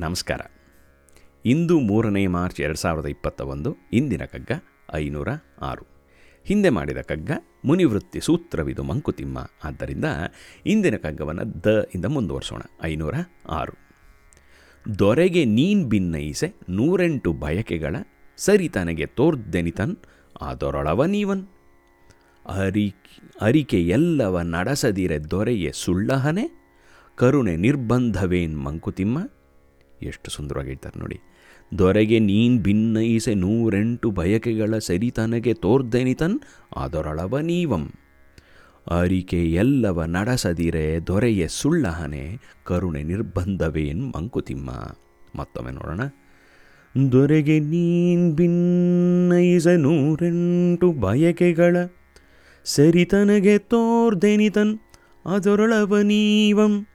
ನಮಸ್ಕಾರ. ಇಂದು ಮೂರನೇ ಮಾರ್ಚ್ ಎರಡು ಸಾವಿರದ ಇಪ್ಪತ್ತ ಒಂದು ಇಂದಿನ ಕಗ್ಗ ಐನೂರ ಆರು. ಹಿಂದೆ ಮಾಡಿದ ಕಗ್ಗ ಮುನಿವೃತ್ತಿ ಸೂತ್ರವಿದು ಮಂಕುತಿಮ್ಮ. ಆದ್ದರಿಂದ ಇಂದಿನ ಕಗ್ಗವನ್ನು ದ ಇಂದ ಮುಂದುವರಿಸೋಣ. ಐನೂರ ಆರು. ದೊರೆಗೆ ನೀನ್ ಭಿನ್ನಯಿಸೆ ನೂರೆಂಟು ಬಯಕೆಗಳ ಸರಿ ತನಗೆ ತೋರ್ದೆನಿತನ್ ಅದರೊಳವ ನೀವನ್. ಅರಿ ಅರಿಕೆ ಎಲ್ಲವ ನಡೆಸದಿರೆ ದೊರೆಯೇ ಸುಳ್ಳಹನೆ ಕರುಣೆ ನಿರ್ಬಂಧವೇನ್ ಮಂಕುತಿಮ್ಮ? ಎಷ್ಟು ಸುಂದರವಾಗಿ ಹೇಳ್ತಾರೆ ನೋಡಿ. ದೊರೆಗೆ ನೀನ್ ಭಿನ್ನಯಿಸೆ ನೂರೆಂಟು ಬಯಕೆಗಳ ಸರಿ ತನಗೆ ತೋರ್ದೆನಿತನ್ ಅದರೊಳವ ನೀವಂ. ಅರಿಕೆ ಎಲ್ಲವ ನಡೆಸದಿರೆ ದೊರೆಯ ಸುಳ್ಳಹನೆ ಕರುಣೆ ನಿರ್ಬಂಧವೇನ್ ಮಂಕುತಿಮ್ಮ. ಮತ್ತೊಮ್ಮೆ ನೋಡೋಣ. ದೊರೆಗೆ ನೀನ್ ಭಿನ್ನಯಿಸ ನೂರೆಂಟು ಬಯಕೆಗಳ ಸರಿತನಗೆ ತೋರ್ದೆನಿತನ್ ಅದರೊಳವ ನೀವಂ.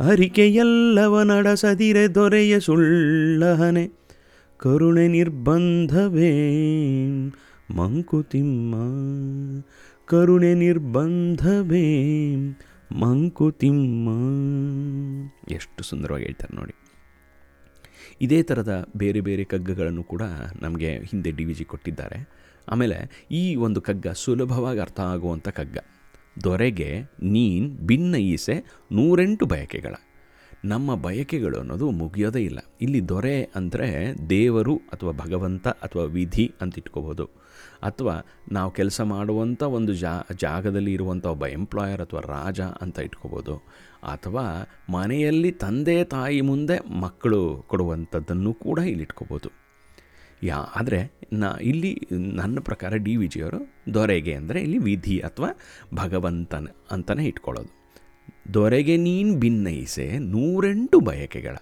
ಅರಿಕೆಯಲ್ಲವ ನಡೆಸದಿರೆ ದೊರೆಯ ಸುಳ್ಳಹನೆ. ಕರುಣೆ ನಿರ್ಬಂಧವೇ ಮಂಕುತಿಮ್ಮ. ಕರುಣೆ ನಿರ್ಬಂಧವೇ ಮಂಕುತಿಮ್ಮ. ಎಷ್ಟು ಸುಂದರವಾಗಿ ಹೇಳ್ತಾರೆ ನೋಡಿ. ಇದೇ ಥರದ ಬೇರೆ ಬೇರೆ ಕಗ್ಗಗಳನ್ನು ಕೂಡ ನಮಗೆ ಹಿಂದೆ ಡಿ ಕೊಟ್ಟಿದ್ದಾರೆ. ಆಮೇಲೆ ಈ ಒಂದು ಕಗ್ಗ ಸುಲಭವಾಗಿ ಅರ್ಥ ಆಗುವಂಥ ಕಗ್ಗ. ದೊರೆಗೆ ನೀನ್ ಈಸೆ ನೂರೆಂಟು ಬಯಕೆಗಳ. ನಮ್ಮ ಬಯಕೆಗಳು ಅನ್ನೋದು ಮುಗಿಯೋದೇ ಇಲ್ಲ. ಇಲ್ಲಿ ದೊರೆ ಅಂದರೆ ದೇವರು ಅಥವಾ ಭಗವಂತ ಅಥವಾ ವಿಧಿ ಅಂತ ಇಟ್ಕೋಬೋದು. ಅಥವಾ ನಾವು ಕೆಲಸ ಮಾಡುವಂಥ ಒಂದು ಜಾ, ಜಾಗದಲ್ಲಿ ಇರುವಂಥ ಒಬ್ಬ ಎಂಪ್ಲಾಯರ್ ಅಥವಾ ರಾಜ ಅಂತ ಇಟ್ಕೋಬೋದು. ಅಥವಾ ಮನೆಯಲ್ಲಿ ತಂದೆ ತಾಯಿ ಮುಂದೆ ಮಕ್ಕಳು ಕೊಡುವಂಥದ್ದನ್ನು ಕೂಡ ಇಲ್ಲಿ ಇಟ್ಕೋಬೋದು. ಯಾ, ಆದರೆ ನಾ, ಇಲ್ಲಿ ನನ್ನ ಪ್ರಕಾರ ಡಿ ವಿ ಜಿಯವರು ದೊರೆಗೆ ಅಂದರೆ ಇಲ್ಲಿ ವಿಧಿ ಅಥವಾ ಭಗವಂತನ ಅಂತಲೇ ಇಟ್ಕೊಳ್ಳೋದು. ದೊರೆಗೆ ನೀನು ಭಿನ್ನಯಿಸೆ ನೂರೆಂಟು ಬಯಕೆಗಳ.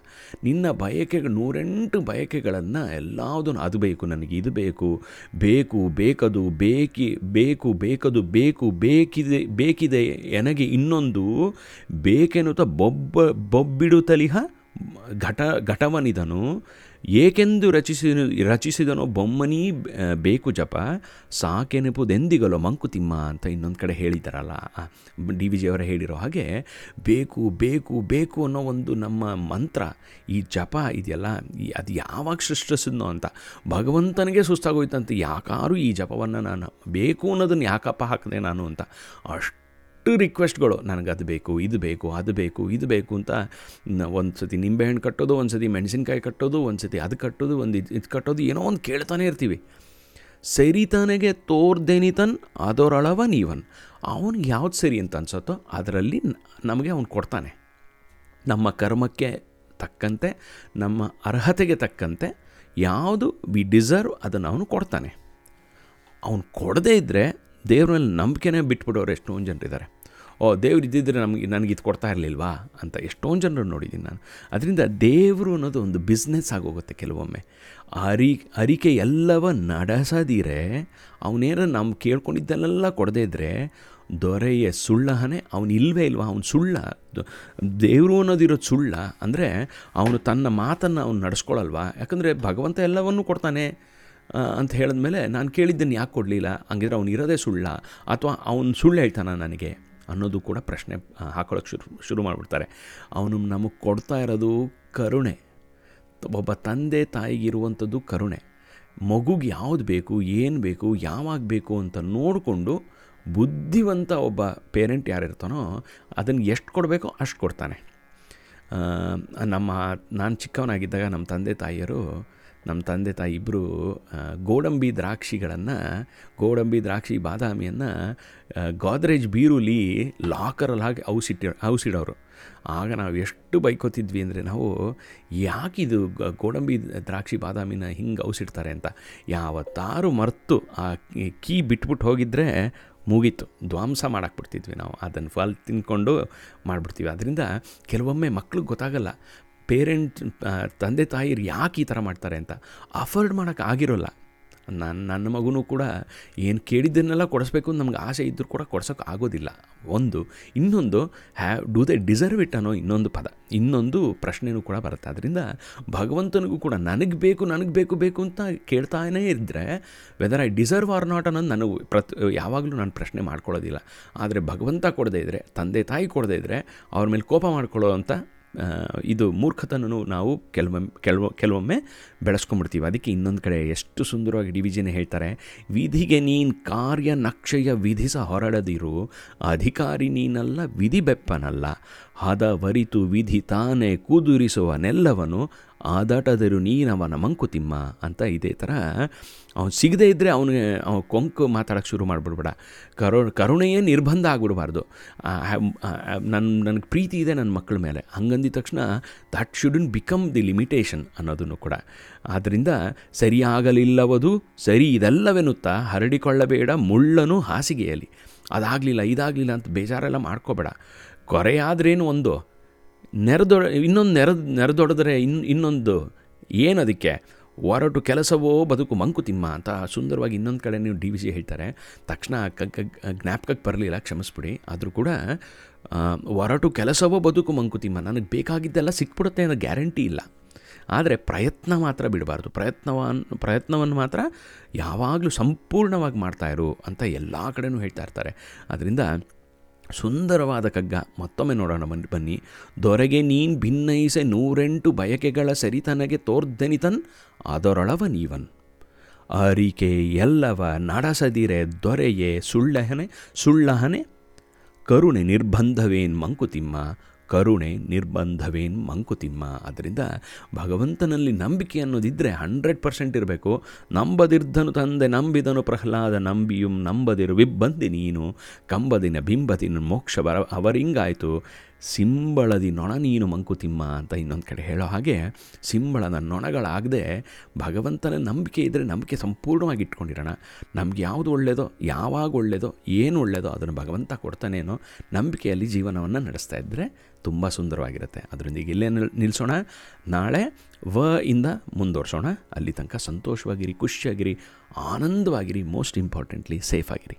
ನಿನ್ನ ಬಯಕೆಗಳು ನೂರೆಂಟು ಬಯಕೆಗಳನ್ನು ಎಲ್ಲದನ್ನು ಅದು ಬೇಕು, ನನಗೆ ಇದು ಬೇಕು ಬೇಕು, ಬೇಕದು, ಬೇಕಿ, ಬೇಕು, ಬೇಕದು, ಬೇಕು, ಬೇಕಿದೆ ಬೇಕಿದೆ ನನಗೆ ಇನ್ನೊಂದು, ಬೇಕೆನ್ನುತ್ತ ಬೊಬ್ಬ ಬೊಬ್ಬಿಡುತ್ತಲಿಹ ಘಟ ಘಟವನಿದನು ಏಕೆಂದು ರಚಿಸಿ ರಚಿಸಿದನೋ ಬೊಮ್ಮನಿ ಬೇಕು ಜಪ, ಸಾಕೆನೆಪುದೆಂದಿಗಲೋ ಮಂಕುತಿಮ್ಮ ಅಂತ ಇನ್ನೊಂದು ಕಡೆ ಹೇಳಿದ್ದಾರಲ್ಲ ಡಿ ವಿ ಜಿಯವರು ಹೇಳಿರೋ ಹಾಗೆ, ಬೇಕು ಬೇಕು ಬೇಕು ಅನ್ನೋ ಒಂದು ನಮ್ಮ ಮಂತ್ರ, ಈ ಜಪ ಇದೆಯಲ್ಲ, ಈ ಅದು ಯಾವಾಗ ಸೃಷ್ಟಿಸಿದ್ನೋ ಅಂತ. ಭಗವಂತನಿಗೆ ಸುಸ್ತಾಗೋಯ್ತಂತ, ಯಾಕಾರು ಈ ಜಪವನ್ನು ನಾನು, ಬೇಕು ಅನ್ನೋದನ್ನು ಯಾಕಪ್ಪ ಹಾಕಿದೆ ನಾನು ಅಂತ. ಅಷ್ಟು ಎಷ್ಟು ರಿಕ್ವೆಸ್ಟ್ಗಳು ನನಗೆ ಅದು ಬೇಕು, ಇದು ಬೇಕು, ಅದು ಬೇಕು, ಇದು ಬೇಕು ಅಂತ ಒಂದು ಸತಿ ನಿಂಬೆಹಣ್ಣು ಕಟ್ಟೋದು ಒಂದು ಸತಿ ಮೆಣಸಿನ್ಕಾಯಿ ಕಟ್ಟೋದು ಒಂದು ಸತಿ ಅದು ಕಟ್ಟೋದು, ಒಂದು ಇದು ಇದು ಕಟ್ಟೋದು, ಏನೋ ಒಂದು ಕೇಳ್ತಾನೆ ಇರ್ತೀವಿ. ಸರಿತಾನೆಗೆ ತೋರ್ದೇನಿತನ್ ಅದರೊಳವ ನೀವನ್. ಅವನಿಗೆ ಯಾವ್ದು ಸರಿ ಅಂತ ಅನ್ಸತ್ತೋ ಅದರಲ್ಲಿ ನಮಗೆ ಅವನು ಕೊಡ್ತಾನೆ. ನಮ್ಮ ಕರ್ಮಕ್ಕೆ ತಕ್ಕಂತೆ, ನಮ್ಮ ಅರ್ಹತೆಗೆ ತಕ್ಕಂತೆ ಯಾವುದು ವಿ ಡಿಸರ್ವ್ ಅದನ್ನು ಅವನು ಕೊಡ್ತಾನೆ. ಅವನು ಕೊಡದೇ ಇದ್ದರೆ ದೇವರಲ್ಲಿ ನಂಬಿಕೆನೇ ಬಿಟ್ಬಿಡೋರು ಎಷ್ಟೊಂದು ಜನರಿದ್ದಾರೆ ಓ, ದೇವ್ರು ಇದ್ದಿದ್ದರೆ ನಮಗೆ, ನನಗೆ ಇದು ಕೊಡ್ತಾ ಇರಲಿಲ್ವಾ ಅಂತ ಎಷ್ಟೊಂದು ಜನರು ನೋಡಿದ್ದೀನಿ ನಾನು. ಅದರಿಂದ ದೇವರು ಅನ್ನೋದು ಒಂದು ಬಿಸ್ನೆಸ್ ಆಗೋಗುತ್ತೆ ಕೆಲವೊಮ್ಮೆ. ಅರಿ, ಅರಿಕೆ ಎಲ್ಲವ ನಡೆಸದಿರೆ ಅವನೇನ ನಮ್ಮ ಕೇಳ್ಕೊಂಡಿದ್ದಲ್ಲೆಲ್ಲ ಕೊಡದೇ ಇದ್ದರೆ ದೊರೆಯ ಸುಳ್ಳಹನೇ ಅವನು ಇಲ್ವೇ ಇಲ್ವಾ? ಅವನು ಸುಳ್ಳ ದೇವರು ಅನ್ನೋದಿರೋದು ಸುಳ್ಳ ಅಂದರೆ ಅವನು ತನ್ನ ಮಾತನ್ನು ಅವನು ನಡೆಸ್ಕೊಳಲ್ವಾ? ಯಾಕಂದರೆ ಭಗವಂತ ಎಲ್ಲವನ್ನೂ ಕೊಡ್ತಾನೆ ಅಂತ ಹೇಳಿದ್ಮೇಲೆ ನಾನು ಕೇಳಿದ್ದನ್ನು ಯಾಕೆ ಕೊಡಲಿಲ್ಲ? ಹಂಗಿದ್ರೆ ಅವನು ಇರೋದೇ ಸುಳ್ಳ, ಅಥವಾ ಅವನು ಸುಳ್ಳು ಹೇಳ್ತಾನ ನನಗೆ. ಅನ್ನೋದು ಕೂಡ ಪ್ರಶ್ನೆ ಹಾಕೊಳ್ಳೋಕೆ ಶುರು ಶುರು ಮಾಡಿಬಿಡ್ತಾರೆ. ಅವನು ನಮಗೆ ಕೊಡ್ತಾ ಇರೋದು ಕರುಣೆ. ಒಬ್ಬ ತಂದೆ ತಾಯಿಗಿರುವಂಥದ್ದು ಕರುಣೆ. ಮಗುಗೆ ಯಾವುದು ಬೇಕು, ಏನು ಬೇಕು, ಯಾವಾಗ ಬೇಕು ಅಂತ ನೋಡಿಕೊಂಡು ಬುದ್ಧಿವಂತ ಒಬ್ಬ ಪೇರೆಂಟ್ ಯಾರಿರ್ತಾನೋ ಅದನ್ನು ಎಷ್ಟು ಕೊಡಬೇಕೋ ಅಷ್ಟು ಕೊಡ್ತಾನೆ. ನಮ್ಮ, ನಾನು ಚಿಕ್ಕವನಾಗಿದ್ದಾಗ ನಮ್ಮ ತಂದೆ ತಾಯಿಯರು ನಮ್ಮ ತಂದೆ ತಾಯಿ ಇಬ್ಬರು ಗೋಡಂಬಿ ದ್ರಾಕ್ಷಿಗಳನ್ನು, ಗೋಡಂಬಿ ದ್ರಾಕ್ಷಿ ಬಾದಾಮಿಯನ್ನು ಗೋದ್ರೇಜ್ ಬೀರುಲಿ ಲಾಕರಲ್ಲಿ ಹಾಕಿ ಔಸಿಟ್ಟಿ, ಔಸಿಡೋರು. ಆಗ ನಾವು ಎಷ್ಟು ಬೈಕೋತಿದ್ವಿ ಅಂದರೆ ನಾವು, ಯಾಕಿದು ಗೋಡಂಬಿ ದ್ರಾಕ್ಷಿ ಬಾದಾಮಿನ ಹಿಂಗೆ ಔಸಿಡ್ತಾರೆ ಅಂತ? ಯಾವತ್ತಾರು ಮರೆತು ಆ ಕೀ ಬಿಟ್ಬಿಟ್ಟು ಹೋಗಿದ್ದರೆ ಮುಗೀತು. ಧ್ವಂಸ ಮಾಡಾಕ್ಬಿಡ್ತಿದ್ವಿ ನಾವು. ಅದನ್ನು ಫಲ್ ತಿನ್ಕೊಂಡು ಮಾಡಿಬಿಡ್ತೀವಿ. ಅದರಿಂದ ಕೆಲವೊಮ್ಮೆ ಮಕ್ಳಿಗೆ ಗೊತ್ತಾಗಲ್ಲ. ಪೇರೆಂಟ್ ತಂದೆ ತಾಯಿರು ಯಾಕೆ ಈ ಥರ ಮಾಡ್ತಾರೆ ಅಂತ ಅಫೋರ್ಡ್ ಮಾಡೋಕ್ಕೆ ಆಗಿರೋಲ್ಲ. ನನ್ನ ನನ್ನ ಮಗುನೂ ಕೂಡ ಏನು ಕೇಳಿದ್ದನ್ನೆಲ್ಲ ಕೊಡಿಸ್ಬೇಕು ಅಂತ ನಮ್ಗೆ ಆಸೆ ಇದ್ದರೂ ಕೂಡ ಕೊಡ್ಸೋಕೆ ಆಗೋದಿಲ್ಲ. ಒಂದು, ಇನ್ನೊಂದು have do they deserve it ಅನ್ನೋ ಇನ್ನೊಂದು ಪದ, ಇನ್ನೊಂದು ಪ್ರಶ್ನೆಯೂ ಕೂಡ ಬರುತ್ತೆ. ಅದರಿಂದ ಭಗವಂತನಿಗೂ ಕೂಡ ನನಗೆ ಬೇಕು ನನಗೆ ಬೇಕು ಬೇಕು ಅಂತ ಕೇಳ್ತಾನೇ ಇದ್ದರೆ whether I deserve or not ಅನ್ನೋದು ನನಗೆ ಪ್ರತ್, ಯಾವಾಗಲೂ ನಾನು ಪ್ರಶ್ನೆ ಮಾಡ್ಕೊಳ್ಳೋದಿಲ್ಲ. ಆದರೆ ಭಗವಂತ ಕೊಡದೇ ಇದ್ದರೆ ತಂದೆ ತಾಯಿ ಕೊಡದೇ ಇದ್ದರೆ ಅವ್ರ ಮೇಲೆ ಕೋಪ ಮಾಡ್ಕೊಳ್ಳೋ ಅಂತ ಇದು ಮೂರ್ಖತನೂ ನಾವು ಕೆಲವೊಮ್ಮೆ, ಕೆಲವು, ಕೆಲವೊಮ್ಮೆ ಬೆಳೆಸ್ಕೊಂಡ್ಬಿಡ್ತೀವಿ. ಅದಕ್ಕೆ ಇನ್ನೊಂದು ಕಡೆ ಎಷ್ಟು ಸುಂದರವಾಗಿ ಡಿ ವಿಜಿನೇ ಹೇಳ್ತಾರೆ, ವಿಧಿಗೆ ನೀನು ಕಾರ್ಯ ನಕ್ಷೆಯ ವಿಧಿಸ ಹೊರಡದಿರು, ಅಧಿಕಾರಿ ನೀನಲ್ಲ ವಿಧಿ ಬೆಪ್ಪನಲ್ಲ ಹದವರಿತು ವಿಧಿ ತಾನೇ ಕುದುರಿಸುವನೆಲ್ಲವನು, ಆದಾಟದರು ನೀನವನ ಮಂಕುತಿಮ್ಮ ಅಂತ ಇದೇ ಥರ. ಅವ್ನು ಸಿಗದೇ ಇದ್ದರೆ ಅವನಿಗೆ ಅವ ಕೊಂಕು ಮಾತಾಡೋಕ್ಕೆ ಶುರು ಮಾಡಿಬಿಡ್ಬೇಡ. ಕರು, ಕರುಣೆಯೇ ನಿರ್ಬಂಧ ಆಗ್ಬಿಡಬಾರ್ದು. ನನ್ನ ನನಗೆ ಪ್ರೀತಿ ಇದೆ ನನ್ನ ಮಕ್ಕಳ ಮೇಲೆ. ಹಂಗಂದಿದ ತಕ್ಷಣ that shouldn't become the limitation ಅನ್ನೋದನ್ನು ಕೂಡ. ಆದ್ದರಿಂದ ಸರಿಯಾಗಲಿಲ್ಲವದು, ಸರಿ ಇದೆಲ್ಲವೆನ್ನುತ್ತಾ ಹರಡಿಕೊಳ್ಳಬೇಡ ಮುಳ್ಳನು ಹಾಸಿಗೆಯಲ್ಲಿ. ಅದಾಗಲಿಲ್ಲ, ಇದಾಗಲಿಲ್ಲ ಅಂತ ಬೇಜಾರೆಲ್ಲ ಮಾಡ್ಕೋಬೇಡ. ಕೊರೆಯಾದ್ರೇನು ಒಂದು? ನೆರೆದೊ, ಇನ್ನೊಂದು ನೆರೆದು ನೆರೆದೊಡೆದ್ರೆ ಇನ್, ಇನ್ನೊಂದು ಏನದಕ್ಕೆ ಹೊರಟು ಕೆಲಸವೋ ಬದುಕು ಮಂಕುತಿಮ್ಮ ಅಂತ ಸುಂದರವಾಗಿ ಇನ್ನೊಂದು ಕಡೆ ನೀವು ಡಿ ವಿ ಸಿ ಹೇಳ್ತಾರೆ. ತಕ್ಷಣ ಜ್ಞಾಪಕಕ್ಕೆ ಬರಲಿಲ್ಲ, ಕ್ಷಮಿಸ್ಬಿಡಿ. ಆದರೂ ಕೂಡ ಹೊರಟು ಕೆಲಸವೋ ಬದುಕು ಮಂಕುತಿಮ್ಮ ನನಗೆ ಬೇಕಾಗಿದ್ದೆಲ್ಲ ಸಿಕ್ಬಿಡುತ್ತೆ ಅನ್ನೋ ಗ್ಯಾರಂಟಿ ಇಲ್ಲ. ಆದರೆ ಪ್ರಯತ್ನ ಮಾತ್ರ ಬಿಡಬಾರ್ದು. ಪ್ರಯತ್ನವನ್ನು ಪ್ರಯತ್ನವನ್ನು ಮಾತ್ರ ಯಾವಾಗಲೂ ಸಂಪೂರ್ಣವಾಗಿ ಮಾಡ್ತಾಯಿರು ಅಂತ ಎಲ್ಲ ಕಡೆನೂ ಹೇಳ್ತಾ ಇರ್ತಾರೆ. ಅದರಿಂದ ಸುಂದರವಾದ ಕಗ್ಗ ಮತ್ತೊಮ್ಮೆ ನೋಡೋಣ ಬನ್ನಿ ಬನ್ನಿ. ದೊರೆಗೆ ನೀನ್ ಭಿನ್ನೈಸೆ ನೂರೆಂಟು ಬಯಕೆಗಳ ಸರಿತನಗೆ ತೋರ್ದೆನಿತನ್ ಅದರೊಳವ ನೀವನ್. ಅರಿಕೆ ಎಲ್ಲವ ನಡಸದಿರೆ ದೊರೆಯೇ ಸುಳ್ಳಹನೆ ಸುಳ್ಳಹನೆ. ಕರುಣೆ ನಿರ್ಬಂಧವೇನ್ ಮಂಕುತಿಮ್ಮ ಕರುಣೆ, ನಿರ್ಬಂಧವೇನ್ ಮಂಕುತಿಮ್ಮ. ಅದರಿಂದ ಭಗವಂತನಲ್ಲಿ ನಂಬಿಕೆ ಅನ್ನೋದಿದ್ದರೆ ಹಂಡ್ರೆಡ್ ಪರ್ಸೆಂಟ್ ಇರಬೇಕು. ನಂಬದಿರ್ಧನು ತಂದೆ ನಂಬಿದನು ಪ್ರಹ್ಲಾದ, ನಂಬಿಯುಂ ನಂಬದಿರು ವಿಬ್ಬಂದಿ ನೀನು. ಕಂಬದಿನ ಬಿಂಬದಿನ ಮೋಕ್ಷ ಬರ ಅವರಿಂಗಾಯಿತು. ಸಿಂಬಳದಿ ನೊಣ ನೀನು ಮಂಕುತಿಮ್ಮ ಅಂತ ಇನ್ನೊಂದು ಕಡೆ ಹೇಳೋ ಹಾಗೆ ಸಿಂಬಳದ ನೊಣಗಳಾಗದೆ ಭಗವಂತನ ನಂಬಿಕೆ ಇದ್ದರೆ ನಂಬಿಕೆ ಸಂಪೂರ್ಣವಾಗಿ ಇಟ್ಕೊಂಡಿರೋಣ. ನಮ್ಗೆ ಯಾವುದು ಒಳ್ಳೆಯದೋ ಯಾವಾಗ ಒಳ್ಳೆಯದೋ ಏನು ಒಳ್ಳೆಯದೋ ಅದನ್ನು ಭಗವಂತ ಕೊಡ್ತಾನೇನೋ ನಂಬಿಕೆಯಲ್ಲಿ ಜೀವನವನ್ನು ನಡೆಸ್ತಾ ಇದ್ದರೆ ತುಂಬ ಸುಂದರವಾಗಿರುತ್ತೆ. ಅದರೊಂದಿಗೆ ಇಲ್ಲೇ ನಿಲ್- ನಿಲ್ಲಿಸೋಣ ನಾಳೆ ವ ಇಂದ ಮುಂದುವರ್ಸೋಣ. ಅಲ್ಲಿ ತನಕ ಸಂತೋಷವಾಗಿರಿ, ಖುಷಿಯಾಗಿರಿ, ಆನಂದವಾಗಿರಿ ಮೋಸ್ಟ್ ಇಂಪಾರ್ಟೆಂಟ್ಲಿ ಸೇಫ್ ಆಗಿರಿ.